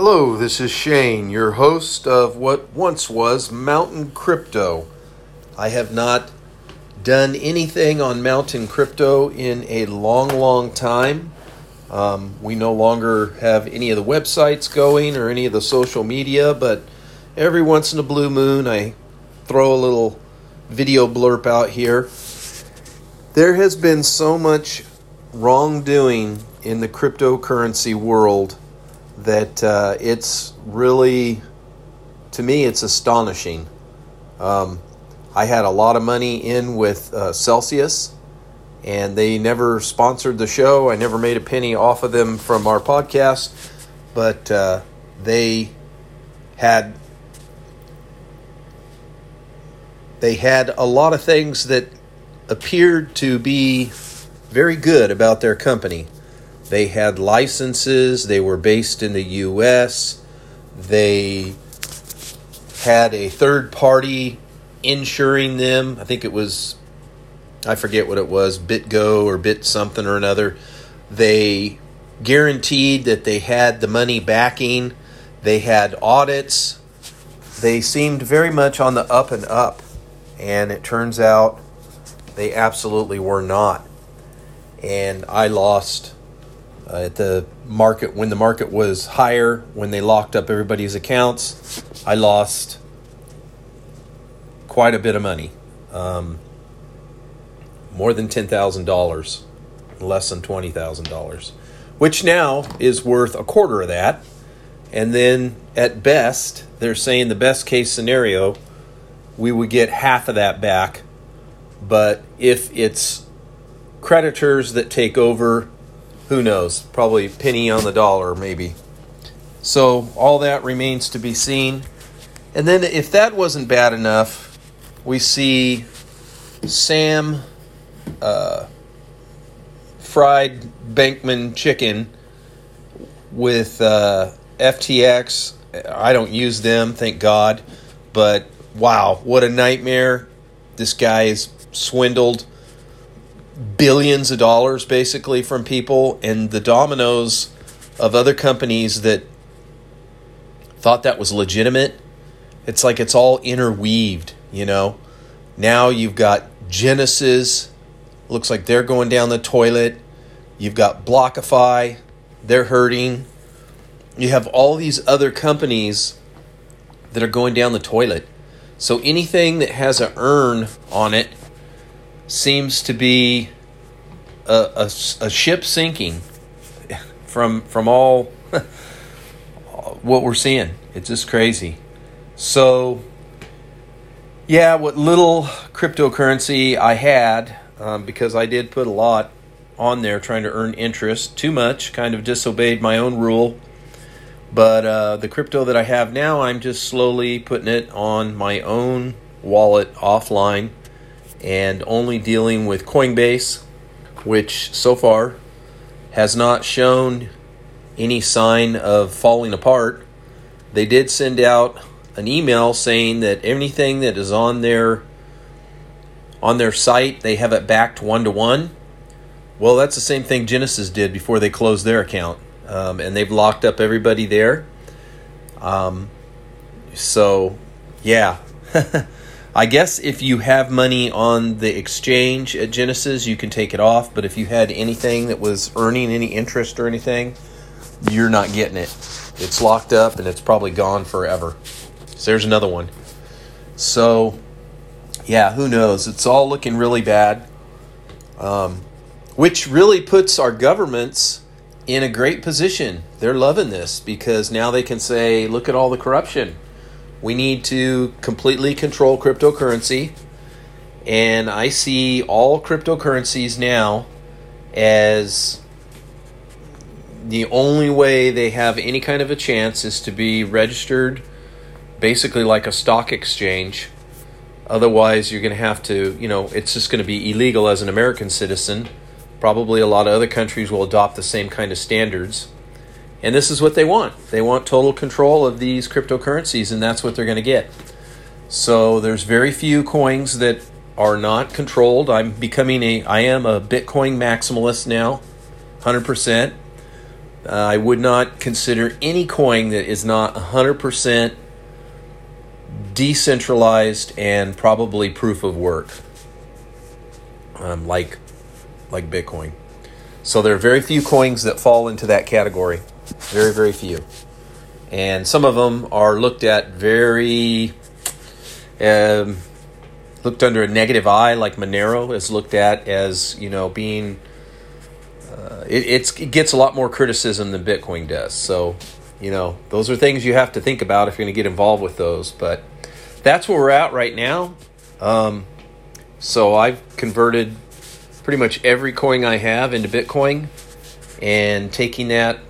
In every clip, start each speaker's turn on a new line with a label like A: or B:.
A: Hello, this is Shane, your host of what once was Mountain Crypto. I have not done anything on Mountain Crypto in a long, long time. Um, we no longer have any of the websites going or any of the social media, but every once in a blue moon, I throw a little video blurb out here. There has been so much wrongdoing in the cryptocurrency world that uh, it's really, to me, it's astonishing. Um, I had a lot of money in with uh, Celsius, and they never sponsored the show. I never made a penny off of them from our podcast, but uh, they had they had a lot of things that appeared to be very good about their company. They had licenses, they were based in the US, they had a third party insuring them. I think it was, I forget what it was, BitGo or Bit something or another. They guaranteed that they had the money backing, they had audits. They seemed very much on the up and up, and it turns out they absolutely were not. And I lost uh, at the market when the market was higher when they locked up everybody's accounts i lost quite a bit of money. Um, more than $10000 less than $20000 which now is worth a quarter of that. And then at best they're saying the best case scenario we would get half of that back. But if it's creditors that take over who knows? Probably penny on the dollar, maybe. So all that remains to be seen. And then, if that wasn't bad enough, we see Sam uh, fried Bankman chicken with uh, FTX. I don't use them, thank God. But wow, what a nightmare. This guy is swindled billions of dollars basically from people and the dominoes of other companies that thought that was legitimate. It's like it's all interweaved you know? Now you've got genesis. Looks like they're going down the toilet. You've got BlockFi. They're hurting. You have all these other companies that are going down the toilet. So anything that has a earn on it seems to be a, a, a ship sinking from from all what we're seeing. It's just crazy. So, yeah, what little cryptocurrency I had, um, because I did put a lot on there trying to earn interest, too much, kind of disobeyed my own rule. But uh, the crypto that I have now, I'm just slowly putting it on my own wallet offline and only dealing with Coinbase, which so far has not shown any sign of falling apart. They did send out an email saying that anything that is on their on their site, they have it backed one to one. Well, that's the same thing Genesis did before they closed their account, um, and they've locked up everybody there. Um, so, yeah. I guess if you have money on the exchange at Genesis, you can take it off. But if you had anything that was earning any interest or anything, you're not getting it. It's locked up and it's probably gone forever. So there's another one. So, yeah, who knows? It's all looking really bad. Um, which really puts our governments in a great position. They're loving this because now they can say, look at all the corruption we need to completely control cryptocurrency. And I see all cryptocurrencies now as the only way they have any kind of a chance is to be registered basically like a stock exchange. Otherwise, you're going to have to, you know, it's just going to be illegal as an American citizen. Probably a lot of other countries will adopt the same kind of standards. And this is what they want. They want total control of these cryptocurrencies, and that's what they're going to get. So there's very few coins that are not controlled. I'm becoming a I am a Bitcoin maximalist now, 100%. Uh, I would not consider any coin that is not 100% decentralized and probably proof of work, um, like like Bitcoin. So there are very few coins that fall into that category. Very, very few. And some of them are looked at very, um, looked under a negative eye, like Monero is looked at as, you know, being, uh, it, it gets a lot more criticism than Bitcoin does. So, you know, those are things you have to think about if you're going to get involved with those. But that's where we're at right now. Um, so I've converted pretty much every coin I have into Bitcoin and taking that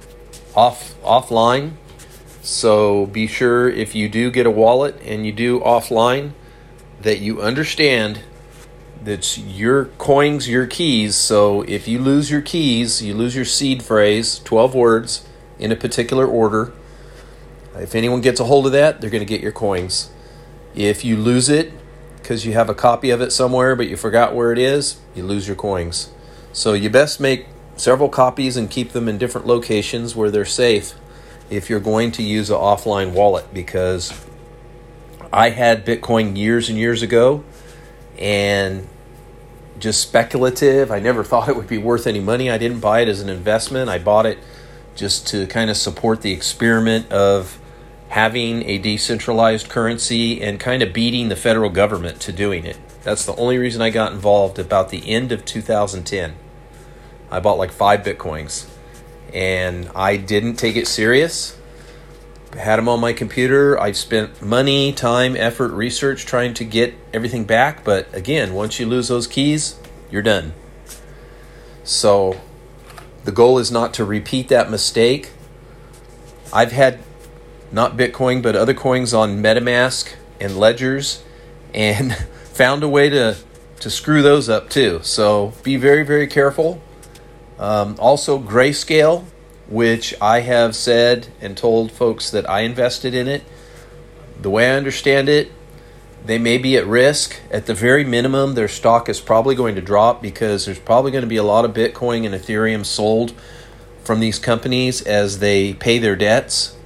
A: off offline. So be sure if you do get a wallet and you do offline that you understand that's your coins, your keys. So if you lose your keys, you lose your seed phrase, 12 words in a particular order. If anyone gets a hold of that, they're going to get your coins. If you lose it, because you have a copy of it somewhere but you forgot where it is, you lose your coins. So you best make several copies and keep them in different locations where they're safe if you're going to use an offline wallet because I had Bitcoin years and years ago and just speculative. I never thought it would be worth any money. I didn't buy it as an investment. I bought it just to kind of support the experiment of having a decentralized currency and kind of beating the federal government to doing it. That's the only reason I got involved about the end of 2010. I bought like five bitcoins and I didn't take it serious. Had them on my computer. I spent money, time, effort, research trying to get everything back. But again, once you lose those keys, you're done. So the goal is not to repeat that mistake. I've had not Bitcoin, but other coins on MetaMask and ledgers, and found a way to to screw those up too. So be very very careful. Um, also, Grayscale, which I have said and told folks that I invested in it. The way I understand it, they may be at risk. At the very minimum, their stock is probably going to drop because there's probably going to be a lot of Bitcoin and Ethereum sold from these companies as they pay their debts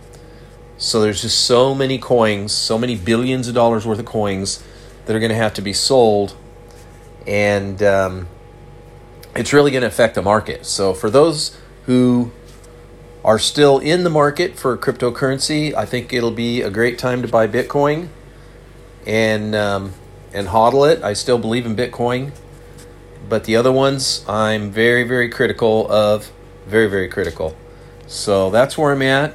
A: so there's just so many coins, so many billions of dollars worth of coins that are going to have to be sold, and um, it's really going to affect the market. So for those who are still in the market for cryptocurrency, I think it'll be a great time to buy Bitcoin and um, and hodl it. I still believe in Bitcoin, but the other ones I'm very very critical of, very very critical. So that's where I'm at.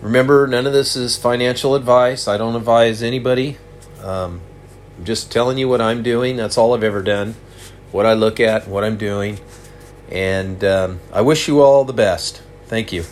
A: Remember, none of this is financial advice. I don't advise anybody. Um, I'm just telling you what I'm doing. That's all I've ever done. What I look at, what I'm doing. And um, I wish you all the best. Thank you.